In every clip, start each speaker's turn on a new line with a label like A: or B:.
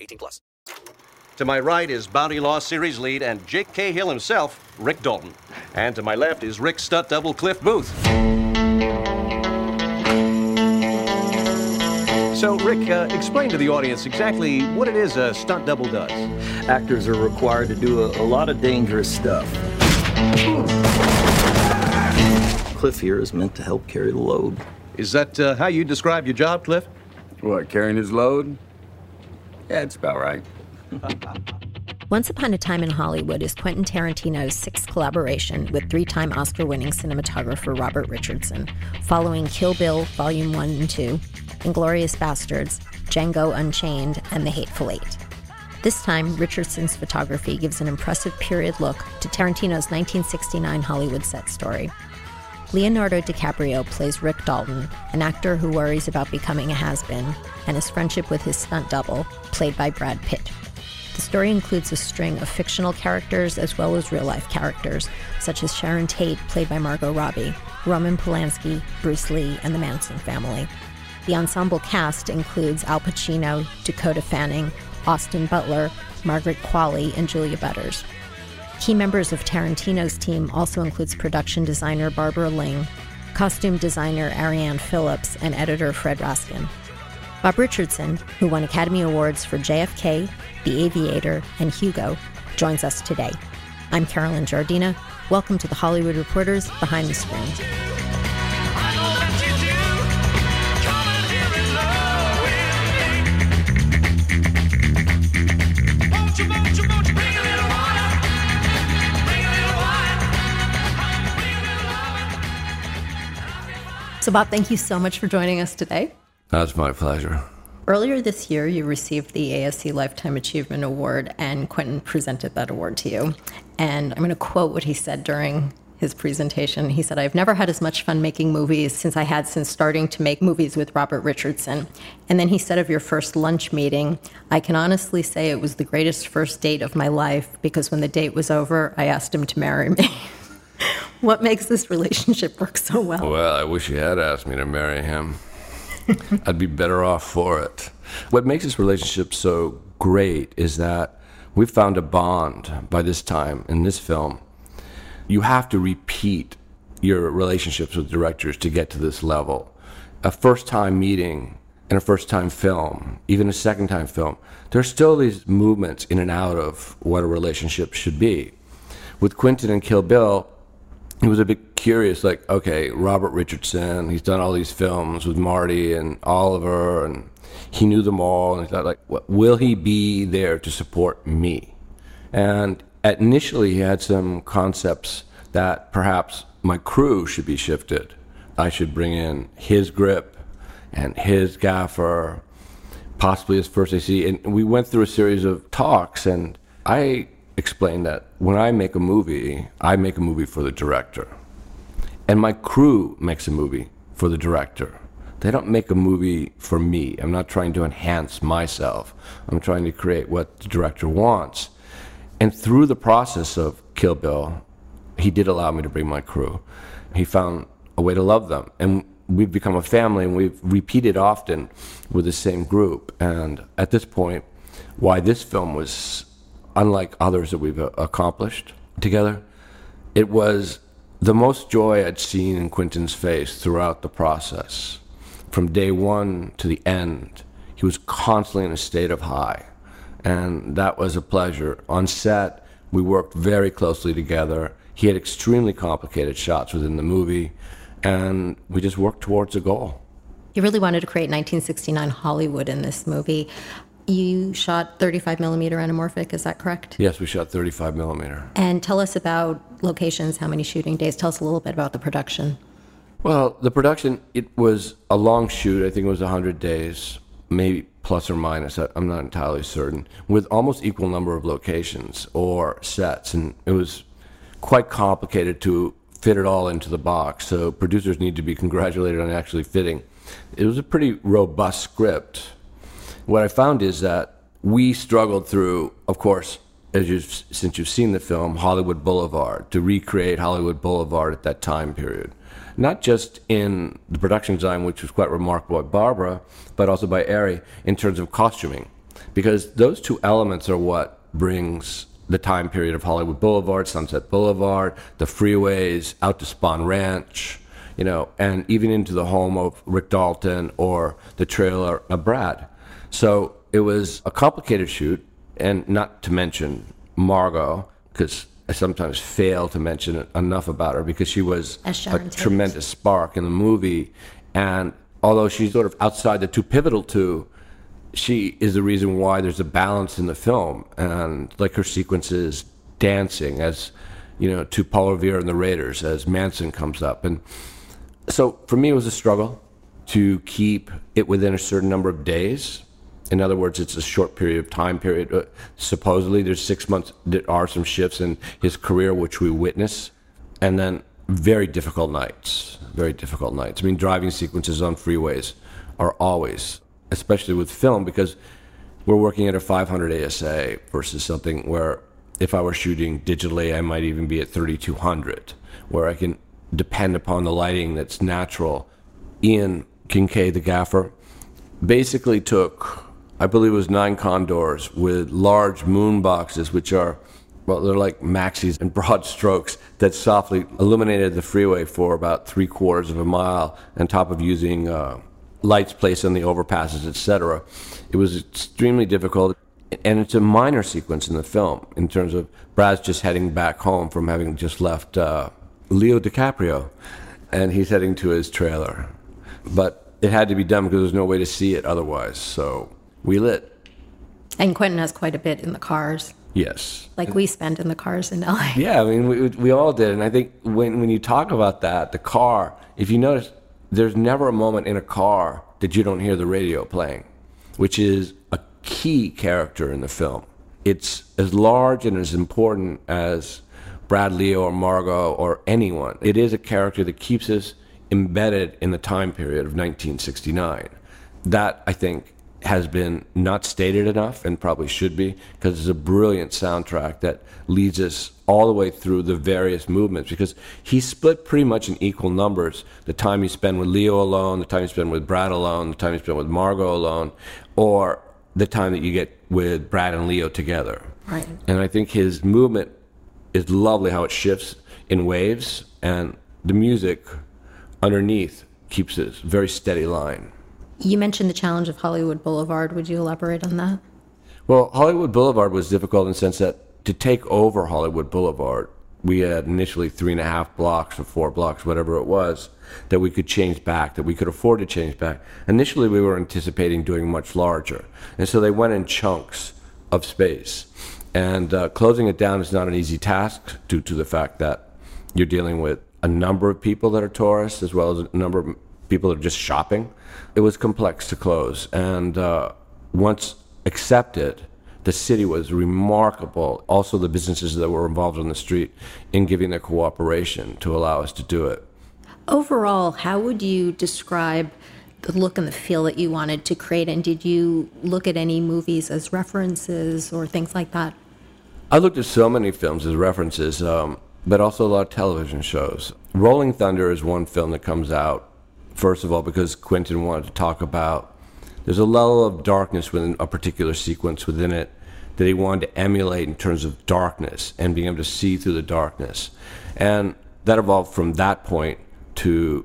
A: 18 plus.
B: To my right is Bounty Law Series lead and Jake Cahill himself, Rick Dalton. And to my left is Rick stunt double Cliff Booth. So, Rick, uh, explain to the audience exactly what it is a stunt double does.
C: Actors are required to do a, a lot of dangerous stuff. Cliff here is meant to help carry the load.
B: Is that uh, how you describe your job, Cliff?
D: What, carrying his load? Yeah, it's about right.
E: Once Upon a Time in Hollywood is Quentin Tarantino's sixth collaboration with three time Oscar winning cinematographer Robert Richardson, following Kill Bill Volume 1 and 2, Inglourious Basterds, Django Unchained, and The Hateful Eight. This time, Richardson's photography gives an impressive period look to Tarantino's 1969 Hollywood set story. Leonardo DiCaprio plays Rick Dalton, an actor who worries about becoming a has been, and his friendship with his stunt double, played by Brad Pitt. The story includes a string of fictional characters as well as real life characters, such as Sharon Tate, played by Margot Robbie, Roman Polanski, Bruce Lee, and the Manson family. The ensemble cast includes Al Pacino, Dakota Fanning, Austin Butler, Margaret Qualley, and Julia Butters. Key members of Tarantino's team also includes production designer Barbara Ling, costume designer Arianne Phillips, and editor Fred Raskin. Bob Richardson, who won Academy Awards for JFK, The Aviator, and Hugo, joins us today. I'm Carolyn Giardina. Welcome to the Hollywood Reporters Behind the Screen. So, Bob, thank you so much for joining us today.
D: That's my pleasure.
E: Earlier this year, you received the ASC Lifetime Achievement Award, and Quentin presented that award to you. And I'm going to quote what he said during his presentation. He said, I've never had as much fun making movies since I had since starting to make movies with Robert Richardson. And then he said of your first lunch meeting, I can honestly say it was the greatest first date of my life because when the date was over, I asked him to marry me. what makes this relationship work so well?
D: Well, I wish you had asked me to marry him. I'd be better off for it. What makes this relationship so great is that we've found a bond by this time in this film. You have to repeat your relationships with directors to get to this level. A first time meeting and a first time film, even a second time film, there's still these movements in and out of what a relationship should be. With Quentin and Kill Bill, he was a bit curious, like, okay, Robert Richardson, he's done all these films with Marty and Oliver, and he knew them all, and he thought, like, what, will he be there to support me? And initially, he had some concepts that perhaps my crew should be shifted. I should bring in his grip and his gaffer, possibly his first AC. And we went through a series of talks, and I explained that when I make a movie, I make a movie for the director. And my crew makes a movie for the director. They don't make a movie for me. I'm not trying to enhance myself. I'm trying to create what the director wants. And through the process of Kill Bill, he did allow me to bring my crew. He found a way to love them. And we've become a family and we've repeated often with the same group. And at this point, why this film was unlike others that we've uh, accomplished together, it was the most joy I'd seen in Quentin's face throughout the process. From day one to the end, he was constantly in a state of high. And that was a pleasure. On set, we worked very closely together. He had extremely complicated shots within the movie, and we just worked towards a goal.
E: You really wanted to create 1969 Hollywood in this movie. You shot 35 millimeter anamorphic, is that correct?
D: Yes, we shot 35 millimeter.
E: And tell us about locations, how many shooting days. Tell us a little bit about the production.
D: Well, the production, it was a long shoot. I think it was 100 days, maybe plus or minus. I- I'm not entirely certain, with almost equal number of locations or sets. And it was quite complicated to fit it all into the box. So producers need to be congratulated on actually fitting. It was a pretty robust script. What I found is that we struggled through, of course, as you since you've seen the film Hollywood Boulevard, to recreate Hollywood Boulevard at that time period. Not just in the production design, which was quite remarkable by Barbara, but also by Ari in terms of costuming, because those two elements are what brings the time period of Hollywood Boulevard, Sunset Boulevard, the freeways, out to Spahn Ranch, you know, and even into the home of Rick Dalton or the trailer of Brad. So it was a complicated shoot, and not to mention Margot, because I sometimes fail to mention enough about her because she was a
E: Tate.
D: tremendous spark in the movie. And although she's sort of outside the two pivotal two, she is the reason why there's a balance in the film. And like her sequences dancing as, you know, to Paul Revere and the Raiders as Manson comes up. And so for me, it was a struggle to keep it within a certain number of days. In other words, it's a short period of time period. Uh, supposedly, there's six months. There are some shifts in his career, which we witness, and then very difficult nights. Very difficult nights. I mean, driving sequences on freeways are always, especially with film, because we're working at a 500 ASA versus something where if I were shooting digitally, I might even be at 3200, where I can depend upon the lighting that's natural. Ian Kincaid, the gaffer, basically took, I believe it was nine condors with large moon boxes, which are, well, they're like maxis and broad strokes that softly illuminated the freeway for about three quarters of a mile, on top of using uh, lights placed on the overpasses, etc. It was extremely difficult. And it's a minor sequence in the film in terms of Brad's just heading back home from having just left uh, Leo DiCaprio, and he's heading to his trailer. But it had to be done because there's no way to see it otherwise. So we lit.
E: And Quentin has quite a bit in the cars,
D: Yes.
E: like we spend in the cars in LA.
D: Yeah, I mean, we, we all did. And I think when, when you talk about that, the car, if you notice, there's never a moment in a car that you don't hear the radio playing, which is a key character in the film. It's as large and as important as Brad Leo or Margot or anyone. It is a character that keeps us embedded in the time period of 1969. That, I think, has been not stated enough and probably should be because it's a brilliant soundtrack that leads us all the way through the various movements because he split pretty much in equal numbers the time you spend with Leo alone, the time you spend with Brad alone, the time you spend with Margot alone, or the time that you get with Brad and Leo together.
E: Right.
D: And I think his movement is lovely how it shifts in waves and the music underneath keeps this very steady line.
E: You mentioned the challenge of Hollywood Boulevard. Would you elaborate on that?
D: Well, Hollywood Boulevard was difficult in the sense that to take over Hollywood Boulevard, we had initially three and a half blocks or four blocks, whatever it was, that we could change back, that we could afford to change back. Initially, we were anticipating doing much larger. And so they went in chunks of space. And uh, closing it down is not an easy task due to the fact that you're dealing with a number of people that are tourists as well as a number of people are just shopping. It was complex to close. And uh, once accepted, the city was remarkable. Also, the businesses that were involved on the street in giving their cooperation to allow us to do it.
E: Overall, how would you describe the look and the feel that you wanted to create? And did you look at any movies as references or things like that?
D: I looked at so many films as references, um, but also a lot of television shows. Rolling Thunder is one film that comes out, first of all, because Quentin wanted to talk about there's a level of darkness within a particular sequence within it that he wanted to emulate in terms of darkness and being able to see through the darkness. And that evolved from that point to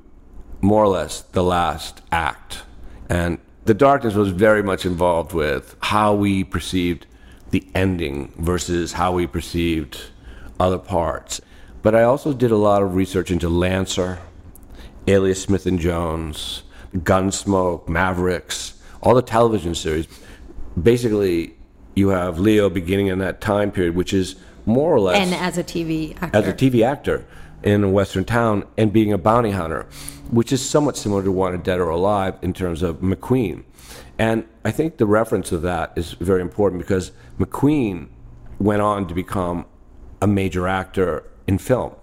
D: more or less the last act. And The darkness was very much involved with how we perceived the ending versus how we perceived other parts. But I also did a lot of research into Lancer, Alias Smith and Jones, Gunsmoke, Mavericks, all the television series. Basically, you have Leo beginning in that time period, which is more or less
E: And as a TV actor.
D: as a TV actor in a Western town and being a bounty hunter, which is somewhat similar to Wanted Dead or Alive in terms of McQueen. And I think the reference of that is very important because McQueen went on to become a major actor in film,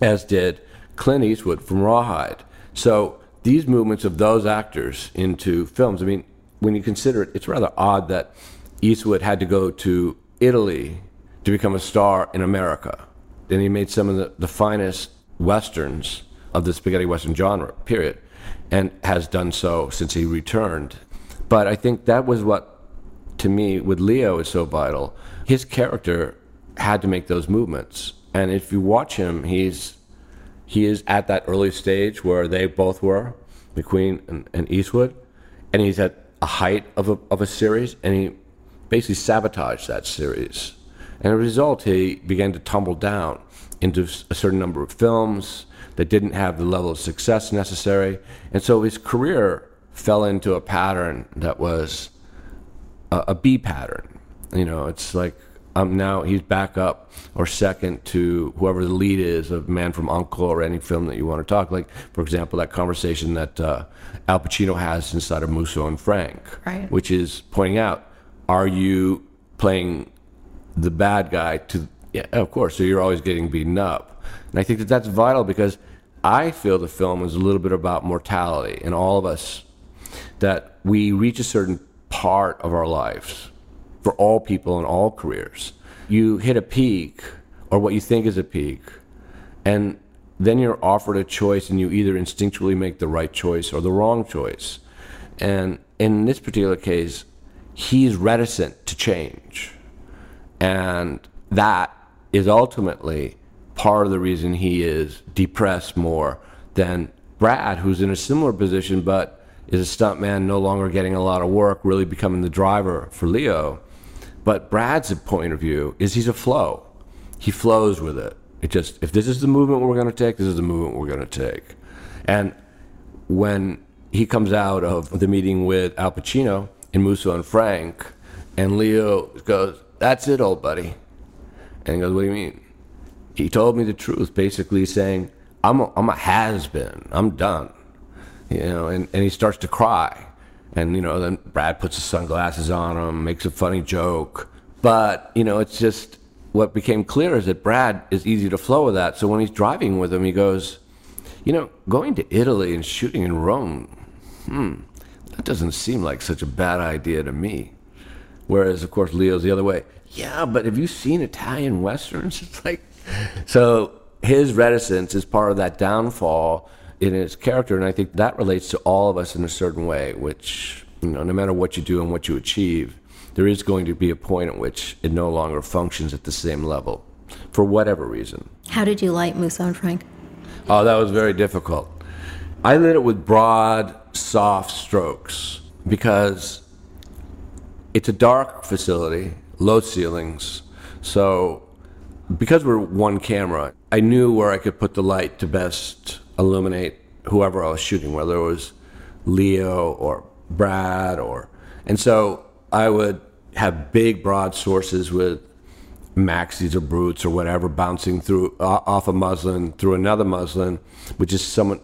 D: as did Clint Eastwood from Rawhide. So these movements of those actors into films, I mean, when you consider it, it's rather odd that Eastwood had to go to Italy to become a star in America. And he made some of the, the finest westerns of the spaghetti western genre, period, and has done so since he returned. But I think that was what, to me, with Leo is so vital. His character had to make those movements. And if you watch him, he's he is at that early stage where they both were, McQueen and, and Eastwood, and he's at a height of a, of a series, and he basically sabotaged that series. And as a result, he began to tumble down into a certain number of films that didn't have the level of success necessary. And so his career fell into a pattern that was a, a B pattern. You know, it's like um, now he's back up or second to whoever the lead is of Man from Uncle or any film that you want to talk. Like, for example, that conversation that uh, Al Pacino has inside of Musso and Frank,
E: Right.
D: which is pointing out, are you playing the bad guy to? Yeah, of course. So you're always getting beaten up, and I think that that's vital because I feel the film is a little bit about mortality in all of us that we reach a certain part of our lives for all people in all careers. You hit a peak or what you think is a peak, and then you're offered a choice, and you either instinctually make the right choice or the wrong choice. And in this particular case, he's reticent to change. And that is ultimately part of the reason he is depressed more than Brad, who's in a similar position but is a stuntman, no longer getting a lot of work, really becoming the driver for Leo. But Brad's point of view is he's a flow. He flows with it. It just if this is the movement we're going to take, this is the movement we're going to take. And when he comes out of the meeting with Al Pacino and Musso and Frank, and Leo goes, "That's it, old buddy," and he goes, "What do you mean?" He told me the truth, basically saying, "I'm a, I'm a has been. I'm done," you know, and, and he starts to cry, and you know, then Brad puts his sunglasses on him, makes a funny joke, but you know, it's just what became clear is that Brad is easy to flow with that. So when he's driving with him, he goes, "You know, going to Italy and shooting in Rome." hmm, that doesn't seem like such a bad idea to me. Whereas, of course, Leo's the other way. Yeah, but have you seen Italian westerns? It's like, so his reticence is part of that downfall in its character, and I think that relates to all of us in a certain way. Which, you know, no matter what you do and what you achieve, there is going to be a point at which it no longer functions at the same level, for whatever reason.
E: How did you light Musso and Frank?
D: Oh, that was very difficult. I lit it with broad, soft strokes because it's a dark facility, low ceilings. So, because we're one camera, I knew where I could put the light to best illuminate whoever I was shooting, whether it was Leo or Brad or. And so I would have big, broad sources with maxis or brutes or whatever bouncing through off a muslin through another muslin, which is somewhat,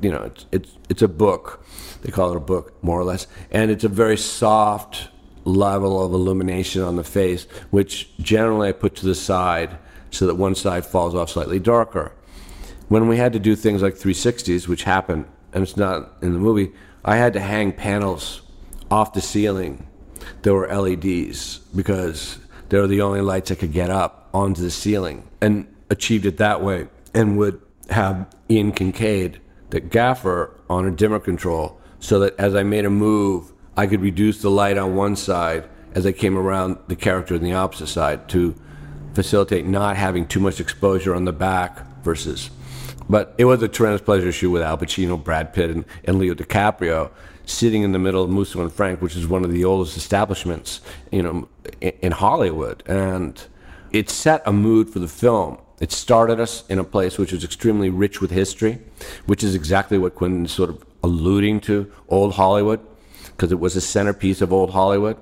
D: you know, it's it's it's a book. They call it a book, more or less, and it's a very soft level of illumination on the face, which generally I put to the side so that one side falls off slightly darker. When we had to do things like 360s, which happened, and it's not in the movie, I had to hang panels off the ceiling there were LEDs because they were the only lights I could get up onto the ceiling and achieved it that way and would have Ian Kincaid, the gaffer, on a dimmer control so that as I made a move, I could reduce the light on one side as I came around the character on the opposite side to facilitate not having too much exposure on the back versus. But it was a tremendous pleasure to shoot with Al Pacino, Brad Pitt, and, and Leo DiCaprio. sitting in the middle of Musso and Frank, which is one of the oldest establishments, you know, in, in Hollywood, and it set a mood for the film. It started us in a place which was extremely rich with history, which is exactly what Quentin is sort of alluding to, old Hollywood, because it was a centerpiece of old Hollywood,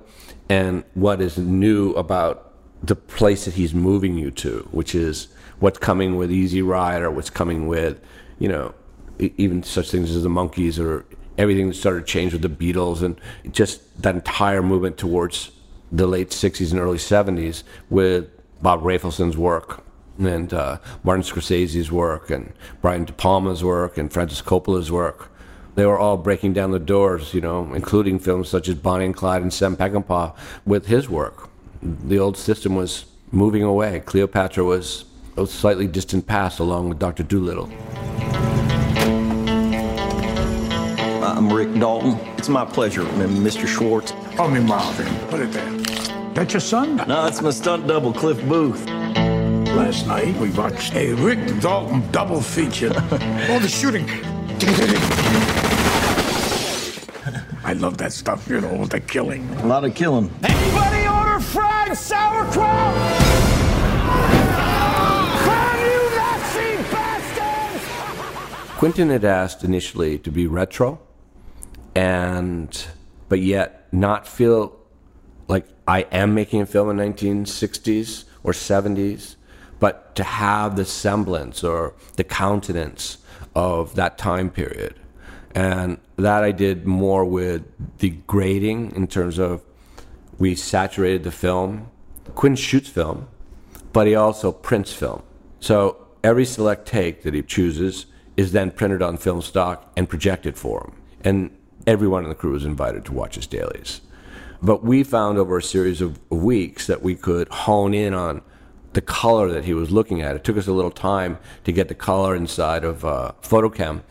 D: and what is new about the place that he's moving you to, which is what's coming with Easy Rider, or what's coming with, you know, even such things as the Monkees or everything that started to change with the Beatles and just that entire movement towards the late 60s and early 70s with Bob Rafelson's work and uh, Martin Scorsese's work and Brian De Palma's work and Francis Coppola's work. They were all breaking down the doors, you know, including films such as Bonnie and Clyde and Sam Peckinpah with his work. The old system was moving away. Cleopatra was a slightly distant past along with Dr. Dolittle.
C: I'm Rick Dalton. It's my pleasure, Mr. Schwartz.
F: Call me Marvin. Put it there. That your son?
C: No, it's my stunt double, Cliff Booth.
F: Last night we watched a Rick Dalton double feature. All the shooting. I love that stuff, you know, the killing.
C: A lot of killing.
F: Anybody order fried sauerkraut?
D: Quentin had asked initially to be retro, and but yet not feel like I am making a film in 1960s or 70s, but to have the semblance or the countenance of that time period. And that I did more with the grading in terms of we saturated the film. Quinn shoots film, but he also prints film. So every select take that he chooses is then printed on film stock and projected for him. And everyone in the crew is invited to watch his dailies. But we found over a series of weeks that we could hone in on the color that he was looking at. It took us a little time to get the color inside of uh, FotoKem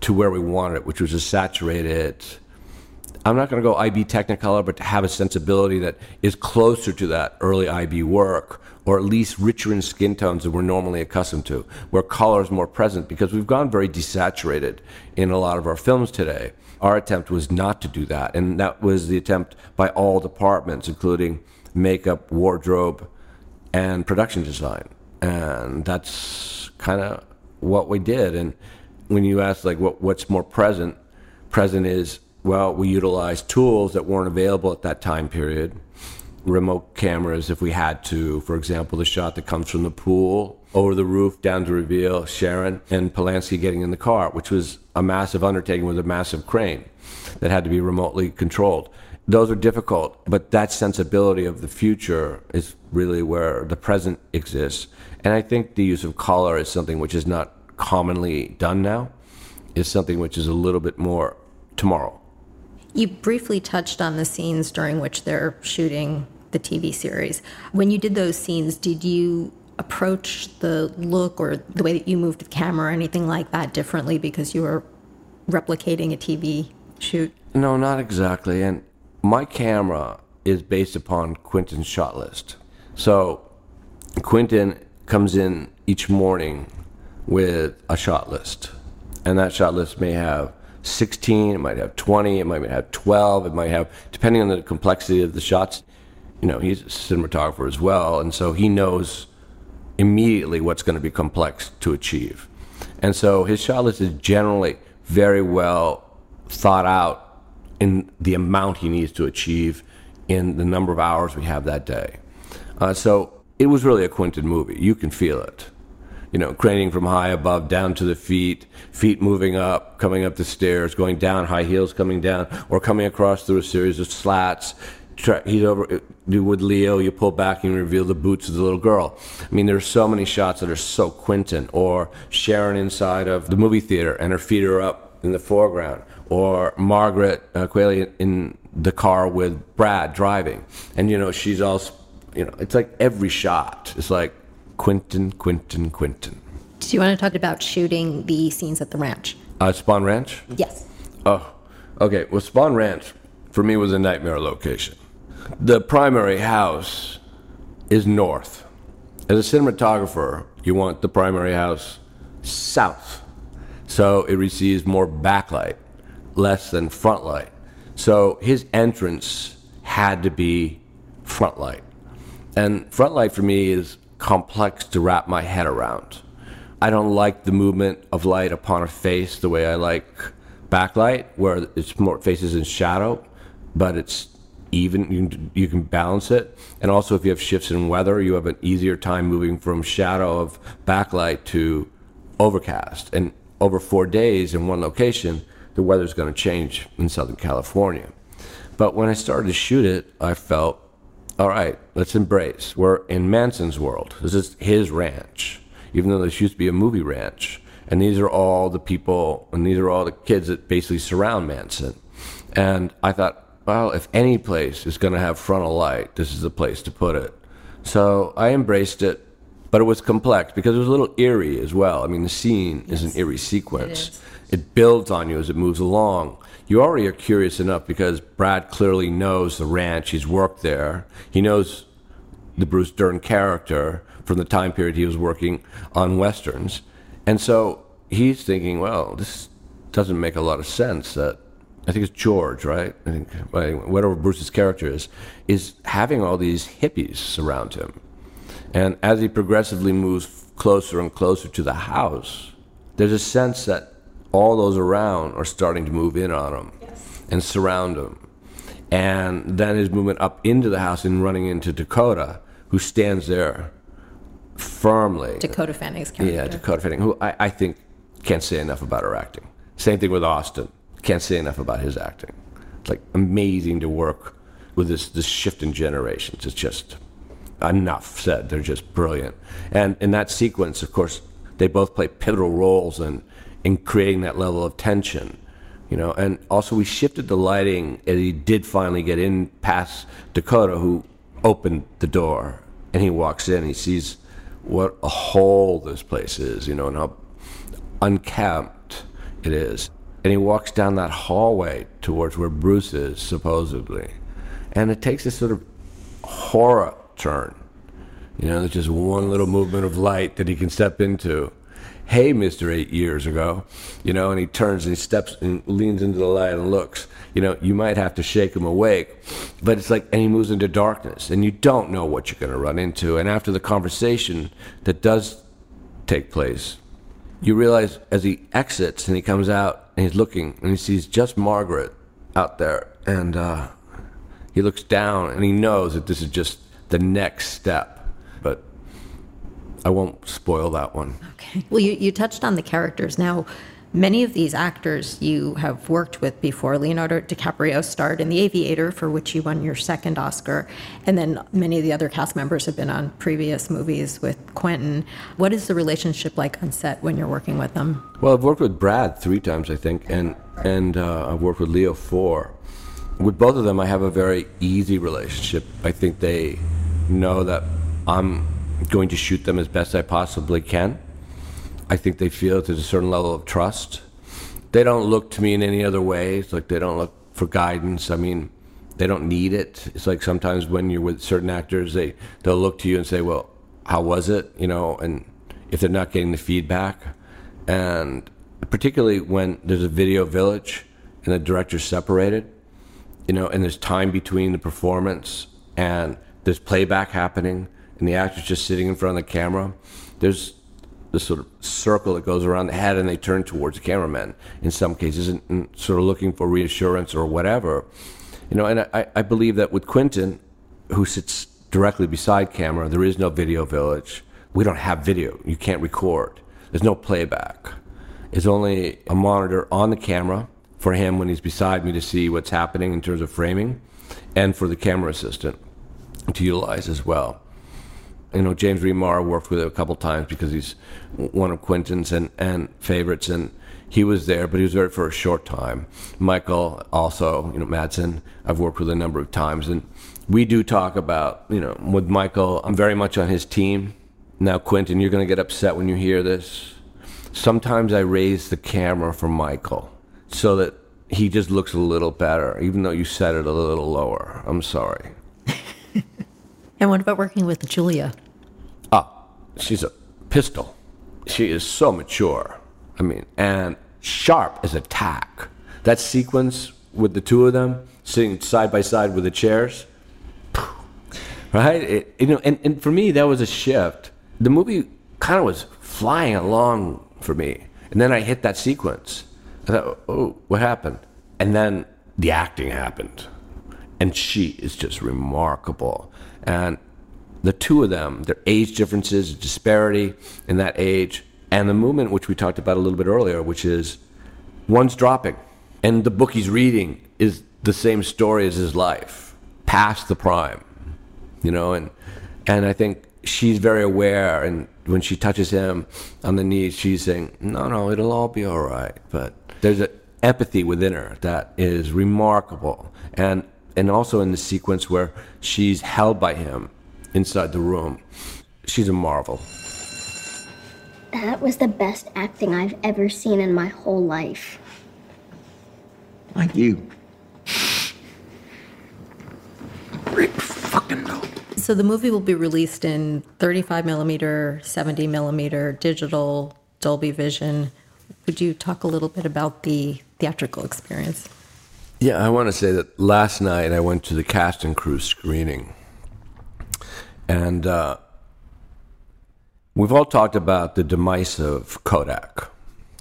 D: to where we wanted it, which was a saturated. I'm not going to go IB Technicolor, but to have a sensibility that is closer to that early IB work, or at least richer in skin tones than we're normally accustomed to, where color is more present, because we've gone very desaturated in a lot of our films today. Our attempt was not to do that, and that was the attempt by all departments, including makeup, wardrobe, and production design. And that's kind of what we did. And when you ask like what what's more present, present is well, we utilized tools that weren't available at that time period. Remote cameras, if we had to. For example, the shot that comes from the pool over the roof down to reveal Sharon and Polanski getting in the car, which was a massive undertaking with a massive crane that had to be remotely controlled. Those are difficult, but that sensibility of the future is really where the present exists. And I think the use of color is something which is not commonly done now, is something which is a little bit more tomorrow.
E: You briefly touched on the scenes during which they're shooting the TV series. When you did those scenes, did you approach the look or the way that you moved the camera or anything like that differently because you were replicating a TV shoot?
D: No, not exactly. And my camera is based upon Quentin's shot list. So Quentin comes in each morning with a shot list. And that shot list may have 16, it might have 20, it might have 12, it might have, depending on the complexity of the shots. You know, he's a cinematographer as well, and so he knows immediately what's going to be complex to achieve. And so his shot list is generally very well thought out in the amount he needs to achieve in the number of hours we have that day. Uh, so it was really a Quentin movie. You can feel it. You know, craning from high above down to the feet, feet moving up, coming up the stairs, going down, high heels coming down, or coming across through a series of slats. He's over with Leo. You pull back and reveal the boots of the little girl. I mean, there's so many shots that are so Quentin. Or Sharon inside of the movie theater and her feet are up in the foreground. Or Margaret uh, in the car with Brad driving, and you know she's all, you know, it's like every shot It's like Quentin, Quentin, Quentin.
E: Do you want to talk about shooting the scenes at the ranch?
D: Uh, Spahn Ranch.
E: Yes.
D: Oh, okay. Well, Spahn Ranch for me was a nightmare location. The primary house is north. As a cinematographer, you want the primary house south. So it receives more backlight, less than front light. So his entrance had to be front light. And front light for me is complex to wrap my head around. I don't like the movement of light upon a face the way I like backlight, where it's more faces in shadow, but it's even. You can, you can balance it. And also, if you have shifts in weather, you have an easier time moving from shadow of backlight to overcast. And over four days in one location, the weather's going to change in Southern California. But when I started to shoot it, I felt, all right, let's embrace. We're in Manson's world. This is his ranch, even though this used to be a movie ranch. And these are all the people, and these are all the kids that basically surround Manson. And I thought, well, if any place is going to have frontal light, this is the place to put it. So I embraced it, but it was complex because it was a little eerie as well. I mean, the scene is an eerie sequence. It, builds on you as it moves along. You already are curious enough because Brad clearly knows the ranch. He's worked there. He knows the Bruce Dern character from the time period he was working on westerns. And so he's thinking, well, this doesn't make a lot of sense that I think it's George, right? I think whatever Bruce's character is, is having all these hippies surround him. And as he progressively moves closer and closer to the house, there's a sense that all those around are starting to move in on him yes. and surround him. And then his movement up into the house and running into Dakota, who stands there firmly.
E: Dakota Fanning's character.
D: Yeah, Dakota Fanning, who I, I think can't say enough about her acting. Same thing with Austin. Can't say enough about his acting. It's like amazing to work with this this shift in generations. It's just enough said. They're just brilliant. And in that sequence, of course, they both play pivotal roles in in creating that level of tension. You know, and also we shifted the lighting, and he did finally get in past Dakota, who opened the door, and he walks in. He sees what a hole this place is, you know, and how unkempt it is. And he walks down that hallway towards where Bruce is, supposedly. And it takes this sort of horror turn. You know, there's just one little movement of light that he can step into. Hey, Mr. Eight Years Ago. You know, and he turns and he steps and leans into the light and looks. You know, you might have to shake him awake. But it's like, and he moves into darkness, and you don't know what you're going to run into. And after the conversation that does take place, you realize as he exits and he comes out and he's looking and he sees just Margaret out there and uh, he looks down and he knows that this is just the next step. But I won't spoil that one.
E: Okay. Well, you, you touched on the characters. Now, Many of these actors you have worked with before. Leonardo DiCaprio starred in The Aviator, for which you won your second Oscar. And then many of the other cast members have been on previous movies with Quentin. What is the relationship like on set when you're working with them?
D: Well, I've worked with Brad three times, I think, and, and uh, I've worked with Leo four. With both of them, I have a very easy relationship. I think they know that I'm going to shoot them as best I possibly can I think they feel there's a certain level of trust. They don't look to me in any other way. It's like they don't look for guidance. I mean, they don't need it. It's like sometimes when you're with certain actors, they they'll look to you and say, "Well, how was it?" You know, and if they're not getting the feedback, and particularly when there's a video village and the director's separated, you know, and there's time between the performance and there's playback happening and the actor's just sitting in front of the camera. There's this sort of circle that goes around the head and they turn towards the cameraman in some cases and, and sort of looking for reassurance or whatever. You know, and I, I believe that with Quentin, who sits directly beside camera, there is no video village. We don't have video. You can't record. There's no playback. It's only a monitor on the camera for him when he's beside me to see what's happening in terms of framing and for the camera assistant to utilize as well you know, James Remar worked with it a couple times because he's one of Quentin's and, and favorites, and he was there, but he was there for a short time. Michael also, you know, Madsen, I've worked with a number of times, and we do talk about, you know, with Michael, I'm very much on his team. Now, Quentin, you're going to get upset when you hear this. Sometimes I raise the camera for Michael so that he just looks a little better, even though you set it a little lower. I'm sorry.
E: And what about working with Julia?
D: Ah, she's a pistol. She is so mature. I mean, and sharp as a tack. That sequence with the two of them sitting side by side with the chairs, right? It, you know, and, and for me, that was a shift. The movie kind of was flying along for me, and then I hit that sequence. I thought, oh, what happened? And then the acting happened, and she is just remarkable. And the two of them, their age differences, disparity in that age, and the movement which we talked about a little bit earlier, which is one's dropping, and the book he's reading is the same story as his life, past the prime, you know, and and I think she's very aware, and when she touches him on the knees, she's saying, "No, no, it'll all be all right." But there's an empathy within her that is remarkable, and and also in the sequence where she's held by him inside the room, she's a marvel.
G: That was the best acting I've ever seen in my whole life.
F: Like you. Rick fucking Dalton.
E: So the movie will be released in 35 millimeter, 70 millimeter, digital, Dolby Vision. Would you talk a little bit about the theatrical experience?
D: Yeah, I want to say that last night I went to the cast and crew screening, and uh, we've all talked about the demise of Kodak,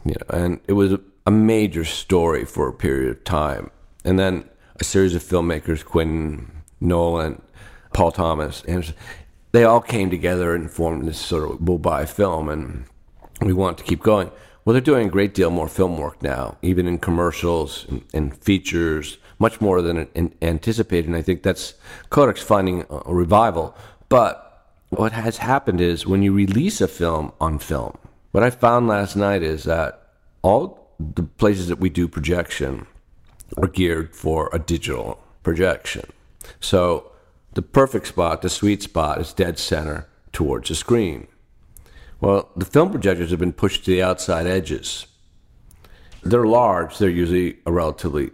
D: you know, and it was a major story for a period of time, and then a series of filmmakers, Quentin, Nolan, Paul Thomas, and they all came together and formed this sort of we'll film, and we want to keep going. Well, they're doing a great deal more film work now, even in commercials and, and features, much more than an, anticipated. And I think that's Kodak's finding a revival. But what has happened is when you release a film on film, what I found last night is that all the places that we do projection are geared for a digital projection. So the perfect spot, the sweet spot, is dead center towards the screen. Well, the film projectors have been pushed to the outside edges. They're large, they're usually a relatively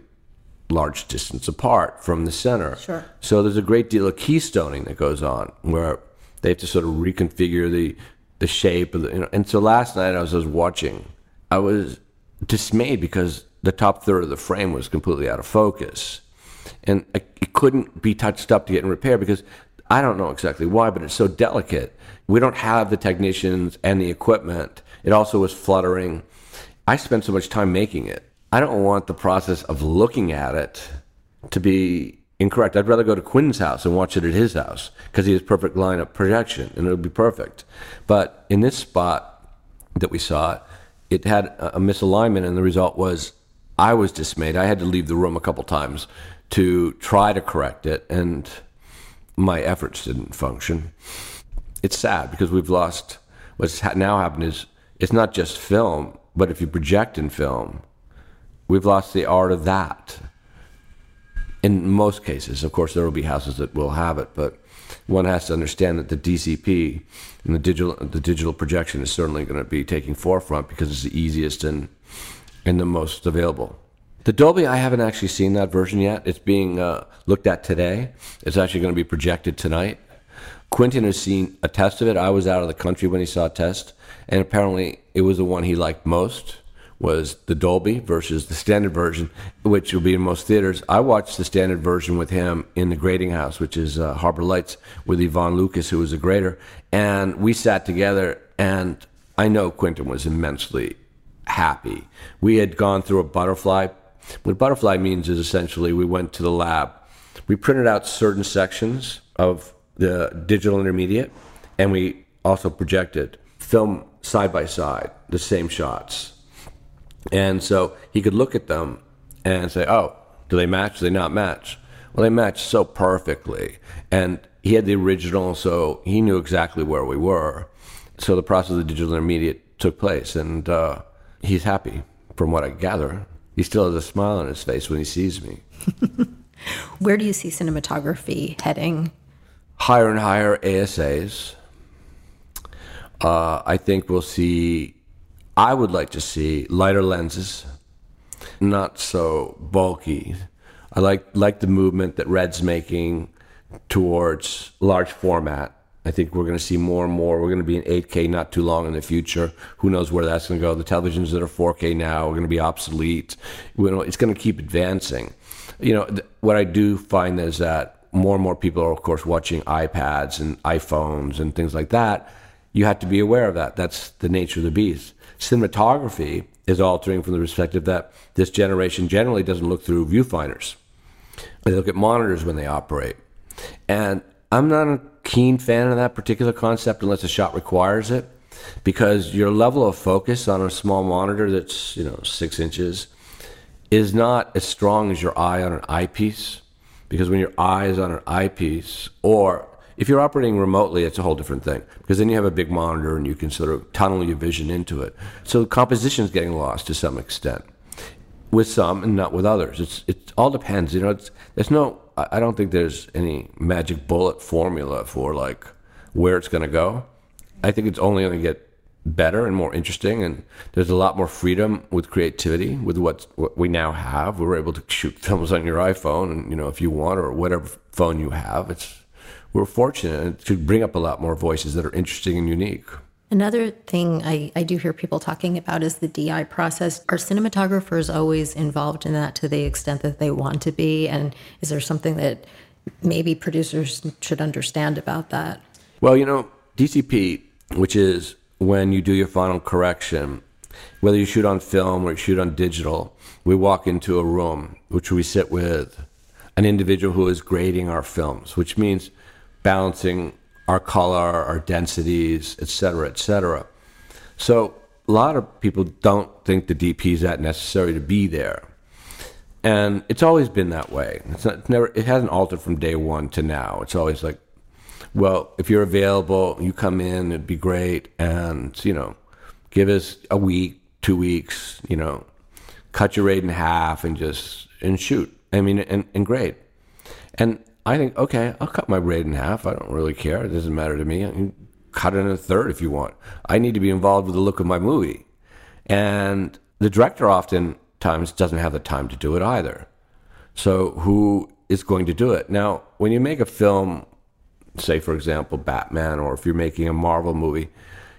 D: large distance apart from the center.
E: Sure.
D: So there's a great deal of keystoning that goes on where they have to sort of reconfigure the the shape of the you know, and so last night as I was watching, I was dismayed because the top third of the frame was completely out of focus. And it couldn't be touched up to get in repair because I don't know exactly why, but it's so delicate. We don't have the technicians and the equipment. It also was fluttering. I spent so much time making it. I don't want the process of looking at it to be incorrect. I'd rather go to Quinn's house and watch it at his house because he has perfect line of projection and it'll be perfect. But in this spot that we saw it, it had a misalignment and the result was I was dismayed. I had to leave the room a couple times to try to correct it and my efforts didn't function. It's sad because we've lost. What's now happened is it's not just film, but if you project in film, we've lost the art of that. In most cases, of course, there will be houses that will have it, but one has to understand that the DCP and the digital the digital projection is certainly going to be taking forefront because it's the easiest and and the most available. The Dolby, I haven't actually seen that version yet. It's being uh, looked at today. It's actually going to be projected tonight. Quentin has seen a test of it. I was out of the country when he saw a test, and apparently it was the one he liked most was the Dolby versus the standard version, which will be in most theaters. I watched the standard version with him in the grading house, which is uh, Harbor Lights, with Yvan Lucas, who was a grader, and we sat together. And I know Quentin was immensely happy. We had gone through a butterfly what butterfly means is essentially we went to the lab, we printed out certain sections of the digital intermediate, and we also projected film side by side, the same shots. And so he could look at them and say, oh, do they match? Do they not match? Well, they match so perfectly. And he had the original, so he knew exactly where we were. So the process of the digital intermediate took place, and uh, he's happy, from what I gather. He still has a smile on his face when he sees me.
E: Where do you see cinematography heading?
D: Higher and higher ASAs. Uh, I think we'll see, I would like to see lighter lenses, not so bulky. I like, like the movement that Red's making towards large format I think we're going to see more and more. We're going to be in 8K not too long in the future. Who knows where that's going to go? The televisions that are 4K now are going to be obsolete. It's going to keep advancing. you know, what I do find is that more and more people are, of course, watching iPads and iPhones and things like that. You have to be aware of that. That's the nature of the beast. Cinematography is altering from the perspective that this generation generally doesn't look through viewfinders. They look at monitors when they operate. And I'm not a keen fan of that particular concept unless a shot requires it because your level of focus on a small monitor that's, you know, six inches is not as strong as your eye on an eyepiece. Because when your eye is on an eyepiece, or if you're operating remotely, it's a whole different thing. Because then you have a big monitor and you can sort of tunnel your vision into it. So composition is getting lost to some extent with some and not with others. It's it all depends. You know, it's there's no. I don't think there's any magic bullet formula for like where it's going to go. I think it's only going to get better and more interesting, and there's a lot more freedom with creativity with what what we now have. We're able to shoot films on your iPhone, and you know if you want or whatever phone you have, it's we're fortunate to bring up a lot more voices that are interesting and unique.
E: Another thing I, I do hear people talking about is the DI process. Are cinematographers always involved in that to the extent that they want to be? And is there something that maybe producers should understand about that?
D: Well, you know, DCP, which is when you do your final correction, whether you shoot on film or you shoot on digital, we walk into a room which we sit with an individual who is grading our films, which means balancing our color, our densities, et cetera, et cetera. So a lot of people don't think the DP is that necessary to be there. And it's always been that way. It's, not, it's never, it hasn't altered from day one to now. It's always like, well, if you're available, you come in, it'd be great. And, you know, give us a week, two weeks, you know, cut your rate in half and just, and shoot. I mean, and, and great. And I think, okay, I'll cut my rate in half. I don't really care. It doesn't matter to me. Cut it in a third if you want. I need to be involved with the look of my movie. And the director oftentimes doesn't have the time to do it either. So who is going to do it? Now, when you make a film, say, for example, Batman, or if you're making a Marvel movie,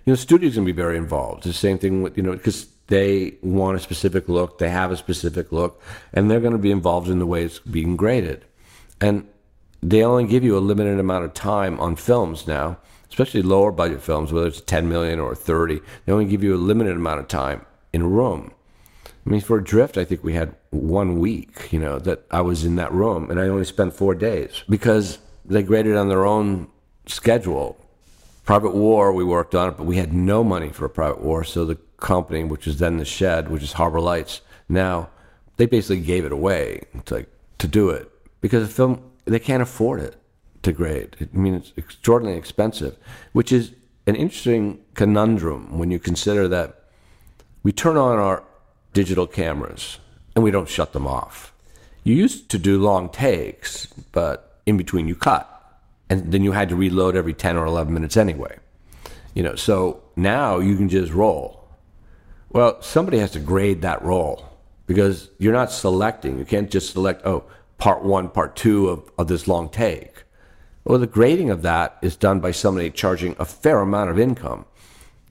D: you know, studios can be very involved. It's the same thing with, you know, because they want a specific look, they have a specific look, and they're going to be involved in the way it's being graded. And they only give you a limited amount of time on films now, especially lower budget films, whether it's 10 million or 30. They only give you a limited amount of time in a room. I mean, for Drift, I think we had one week, you know, that I was in that room, and I only spent four days because they graded on their own schedule. Private War, we worked on it, but we had no money for a Private War, so the company, which is then the Shed, which is Harbor Lights, now they basically gave it away to, to do it because the film they can't afford it to grade. I mean, it's extraordinarily expensive, which is an interesting conundrum when you consider that we turn on our digital cameras and we don't shut them off. You used to do long takes, but in between you cut. And then you had to reload every 10 or 11 minutes anyway. You know, so now you can just roll. Well, somebody has to grade that roll because you're not selecting. You can't just select, oh, part one, part two of, of this long take. Well, the grading of that is done by somebody charging a fair amount of income.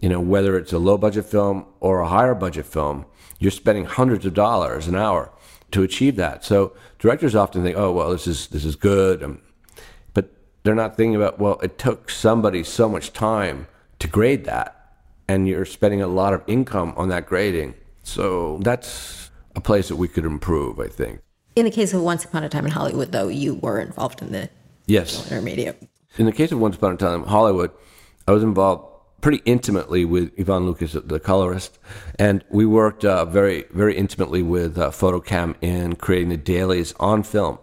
D: You know, whether it's a low budget film or a higher budget film, you're spending hundreds of dollars an hour to achieve that. So directors often think, oh, well, this is, this is good. Um, but they're not thinking about, well, it took somebody so much time to grade that. And you're spending a lot of income on that grading. So that's a place that we could improve, I think.
E: In the case of Once Upon a Time in Hollywood, though, you were involved in the
D: yes
E: intermediate.
D: In the case of Once Upon a Time in Hollywood, I was involved pretty intimately with Yvan Lucas, the colorist, and we worked uh, very, very intimately with uh, FotoKem in creating the dailies on film,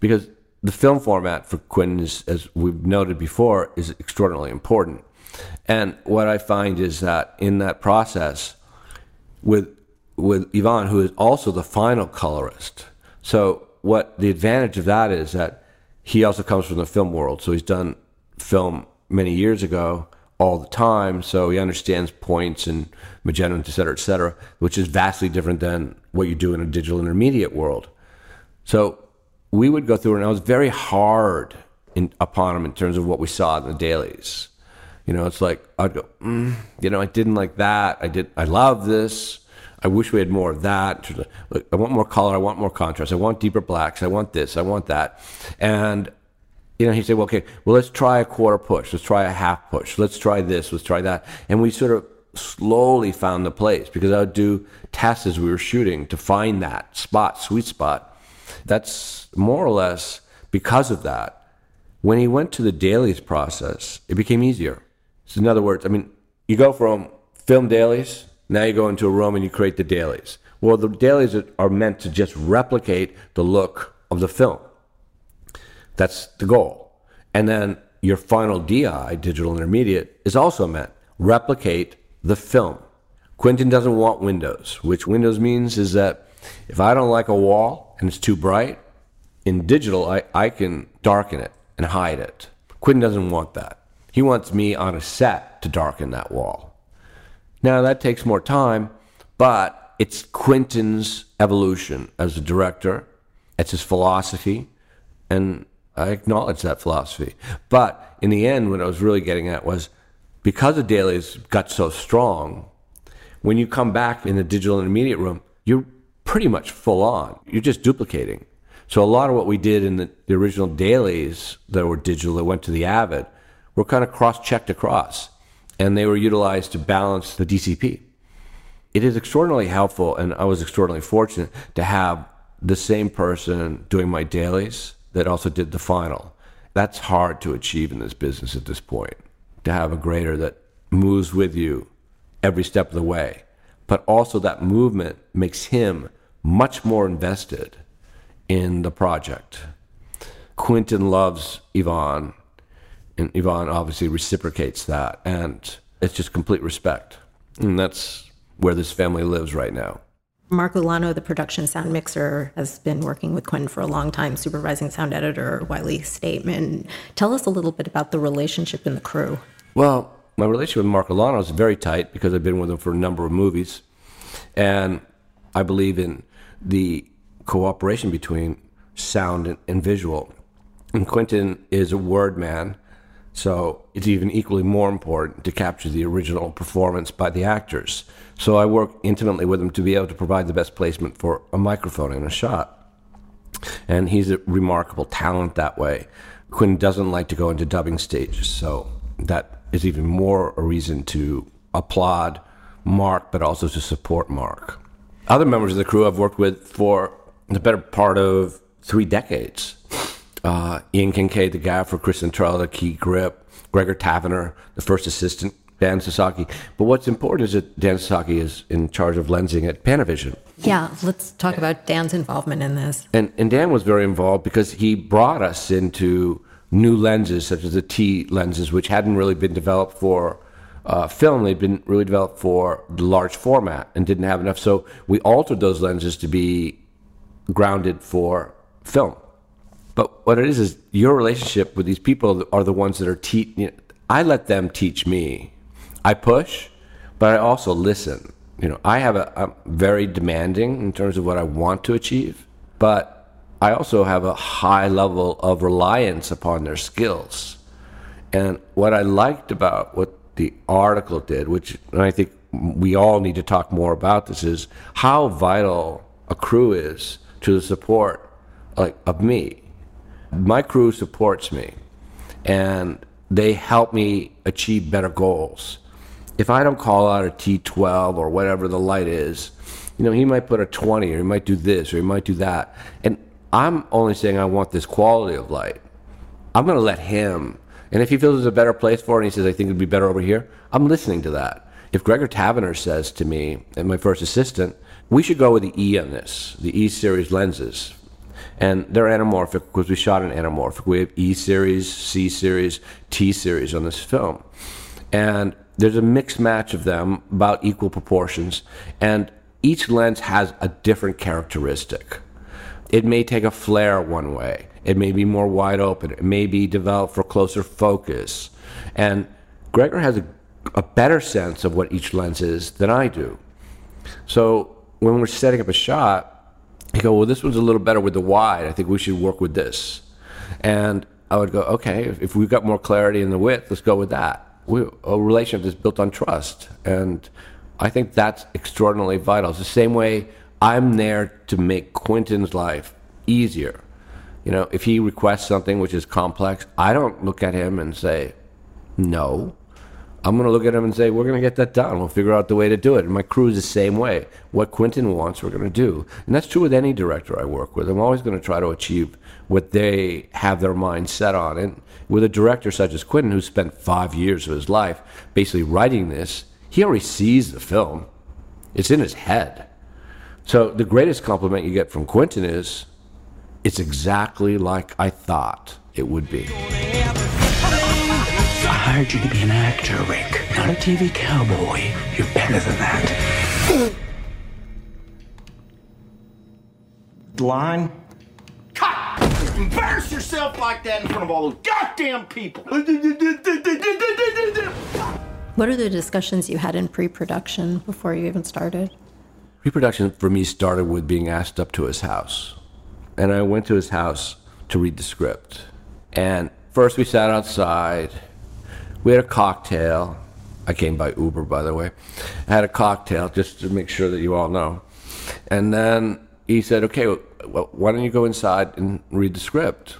D: because the film format for Quentin, is, as we've noted before, is extraordinarily important. And what I find is that in that process, with with Ivan, who is also the final colorist, so what the advantage of that is that he also comes from the film world. So he's done film many years ago all the time. So he understands points and magenta, et cetera, et cetera, which is vastly different than what you do in a digital intermediate world. So we would go through, and I was very hard in, upon him in terms of what we saw in the dailies. You know, it's like I'd go, mm, you know, I didn't like that. I did. I love this. I wish we had more of that. I want more color. I want more contrast. I want deeper blacks. I want this. I want that. And you know, he said, well, okay, well, let's try a quarter push. Let's try a half push. Let's try this. Let's try that. And we sort of slowly found the place because I would do tests as we were shooting to find that spot, sweet spot. That's more or less because of that. When he went to the dailies process, it became easier. So, in other words, I mean, you go from film dailies, now you go into a room and you create the dailies. Well, the dailies are meant to just replicate the look of the film. That's the goal. And then your final DI, digital intermediate, is also meant replicate the film. Quentin doesn't want windows, which windows means is that if I don't like a wall and it's too bright, in digital I, I can darken it and hide it. Quentin doesn't want that. He wants me on a set to darken that wall. Now that takes more time, but it's Quentin's evolution as a director. It's his philosophy, and I acknowledge that philosophy. But in the end, what I was really getting at was because the dailies got so strong, when you come back in the digital intermediate room, you're pretty much full on. You're just duplicating. So a lot of what we did in the, the original dailies that were digital that went to the Avid were kind of cross-checked across, and they were utilized to balance the DCP. It is extraordinarily helpful, and I was extraordinarily fortunate to have the same person doing my dailies that also did the final. That's hard to achieve in this business at this point, to have a grader that moves with you every step of the way. But also, that movement makes him much more invested in the project. Quentin loves Yvan, and Yvan obviously reciprocates that, and it's just complete respect. And that's where this family lives right now.
E: Mark Ulano, the production sound mixer, has been working with Quentin for a long time, supervising sound editor Wiley Stateman. Tell us a little bit about the relationship in the crew.
D: Well, my relationship with Mark Ulano is very tight because I've been with him for a number of movies. And I believe in the cooperation between sound and, and visual. And Quentin is a word man, so it's even equally more important to capture the original performance by the actors. So I work intimately with him to be able to provide the best placement for a microphone in a shot. And he's a remarkable talent that way. Quinn doesn't like to go into dubbing stages, so that is even more a reason to applaud Mark, but also to support Mark. Other members of the crew I've worked with for the better part of three decades. Uh, Ian Kincaid, the guy for Chris Centrella, the key grip, Gregor Taverner, the first assistant, Dan Sasaki. But what's important is that Dan Sasaki is in charge of lensing at Panavision.
E: Yeah, let's talk about Dan's involvement in this.
D: And, and Dan was very involved because he brought us into new lenses, such as the T lenses, which hadn't really been developed for uh, film. They'd been really developed for the large format and didn't have enough. So we altered those lenses to be grounded for film. But what it is is your relationship with these people are the ones that are teach. You know, I let them teach me I push, but I also listen. You know, I have a I'm very demanding in terms of what I want to achieve, but I also have a high level of reliance upon their skills. And what I liked about what the article did, which I think we all need to talk more about this, is how vital a crew is to the support like of me. My crew supports me, and they help me achieve better goals if I don't call out a T12 or whatever the light is, you know, he might put a 20 or he might do this or he might do that. And I'm only saying I want this quality of light. I'm going to let him. And if he feels there's a better place for it and he says, I think it'd be better over here, I'm listening to that. If Gregor Taverner says to me, and my first assistant, we should go with the E on this, the E series lenses. And they're anamorphic because we shot an anamorphic. We have E series, C series, T series on this film. And there's a mixed match of them, about equal proportions, and each lens has a different characteristic. It may take a flare one way, it may be more wide open, it may be developed for closer focus. And Gregor has a, a better sense of what each lens is than I do. So when we're setting up a shot, he go, well, this one's a little better with the wide. I think we should work with this. And I would go, okay, if we've got more clarity in the width, let's go with that we, a relationship that's built on trust. And I think that's extraordinarily vital. It's the same way I'm there to make Quentin's life easier. You know, if he requests something which is complex, I don't look at him and say, no. I'm going to look at him and say, we're going to get that done. We'll figure out the way to do it. And my crew is the same way. What Quentin wants, we're going to do. And that's true with any director I work with. I'm always going to try to achieve what they have their mind set on. And with a director such as Quentin, who spent five years of his life basically writing this, he already sees the film. It's in his head. So the greatest compliment you get from Quentin is, it's exactly like I thought it would be.
F: I hired you to be an actor, Rick, not a TV cowboy. You're better than that.
C: Line?
H: Cut! Embarrass yourself like that in front of all those goddamn people.
E: What are the discussions you had in pre production before you even started?
D: Pre-production for me started with being asked up to his house. And I went to his house to read the script. And first we sat outside. We had a cocktail. I came by Uber, by the way. I had a cocktail just to make sure that you all know. And then he said, okay, well, why don't you go inside and read the script?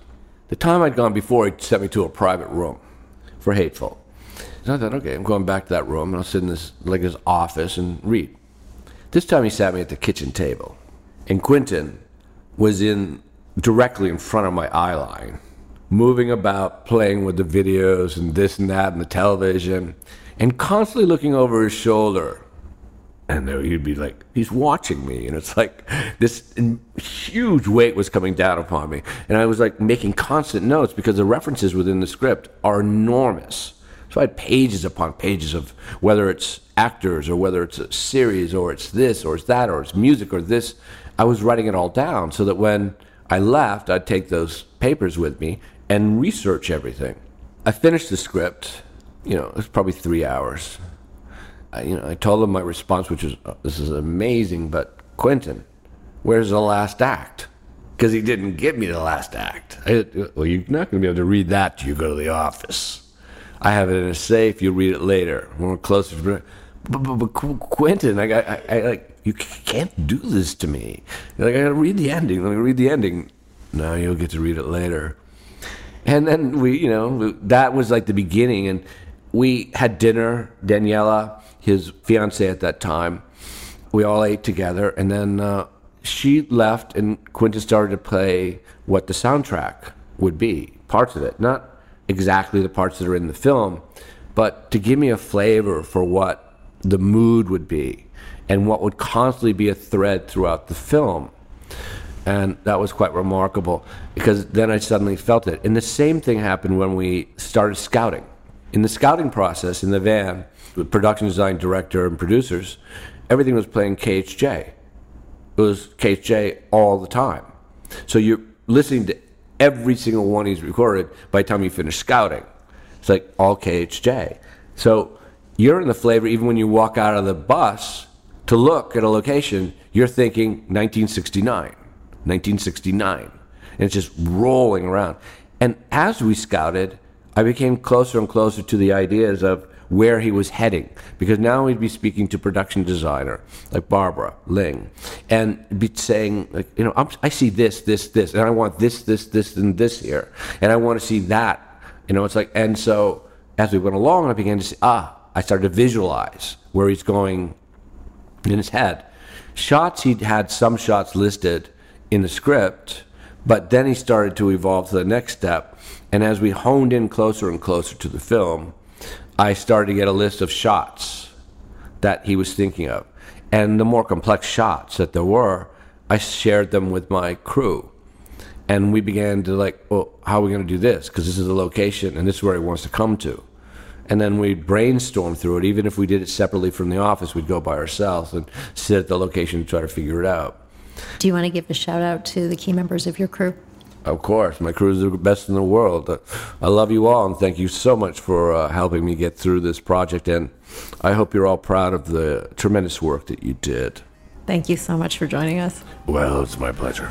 D: The time I'd gone before, he sent me to a private room for Hateful. So I thought, okay, I'm going back to that room, and I'll sit in this, like his office and read. This time he sat me at the kitchen table, and Quentin was in directly in front of my eye line, moving about, playing with the videos and this and that and the television, and constantly looking over his shoulder. And there he'd be like, he's watching me, and it's like this huge weight was coming down upon me, and I was like making constant notes because the references within the script are enormous. So I had pages upon pages of whether it's actors or whether it's a series or it's this or it's that or it's music or this. I was writing it all down so that when I left, I'd take those papers with me and research everything. I finished the script. You know, it was probably three hours. I, you know, I told him my response, which was, "Oh, uh, "This is amazing, but Quentin, where's the last act?" Because he didn't give me the last act. I, uh, well, you're not going to be able to read that till you go to the office. I have it in a safe. You'll read it later we're closer. But, but, but Quentin, I, I, I like you can't do this to me. You're like I gotta read the ending. Let me read the ending. No, you'll get to read it later. And then we, you know, that was like the beginning. And we had dinner. Daniela, his fiance at that time, we all ate together. And then uh, she left, and Quentin started to play what the soundtrack would be, parts of it, not exactly the parts that are in the film, but to give me a flavor for what the mood would be and what would constantly be a thread throughout the film. And that was quite remarkable because then I suddenly felt it. And the same thing happened when we started scouting. In the scouting process in the van, with production design director and producers, everything was playing KHJ. It was KHJ all the time. So you're listening to every single one he's recorded by the time you finish scouting. It's like all KHJ. So you're in the flavor even when you walk out of the bus to look at a location, you're thinking 1969, 1969. And it's just rolling around. And as we scouted, I became closer and closer to the ideas of where he was heading because now he'd be speaking to production designer like Barbara Ling and be saying like you know I'm, I see this this this and I want this this this and this here and I want to see that you know it's like and so as we went along I began to see ah I started to visualize where he's going in his head shots he'd had some shots listed in the script but then he started to evolve to the next step and as we honed in closer and closer to the film I started to get a list of shots that he was thinking of. And the more complex shots that there were, I shared them with my crew. And we began to like, well, how are we going to do this? Because this is the location and this is where he wants to come to. And then we'd brainstorm through it. Even if we did it separately from the office, we'd go by ourselves and sit at the location and try to figure it out.
E: Do you want to give a shout out to the key members of your crew?
D: Of course, my crew is the best in the world. Uh, I love you all, and thank you so much for uh, helping me get through this project. And I hope you're all proud of the tremendous work that you did.
E: Thank you so much for joining us.
D: Well, it's my pleasure.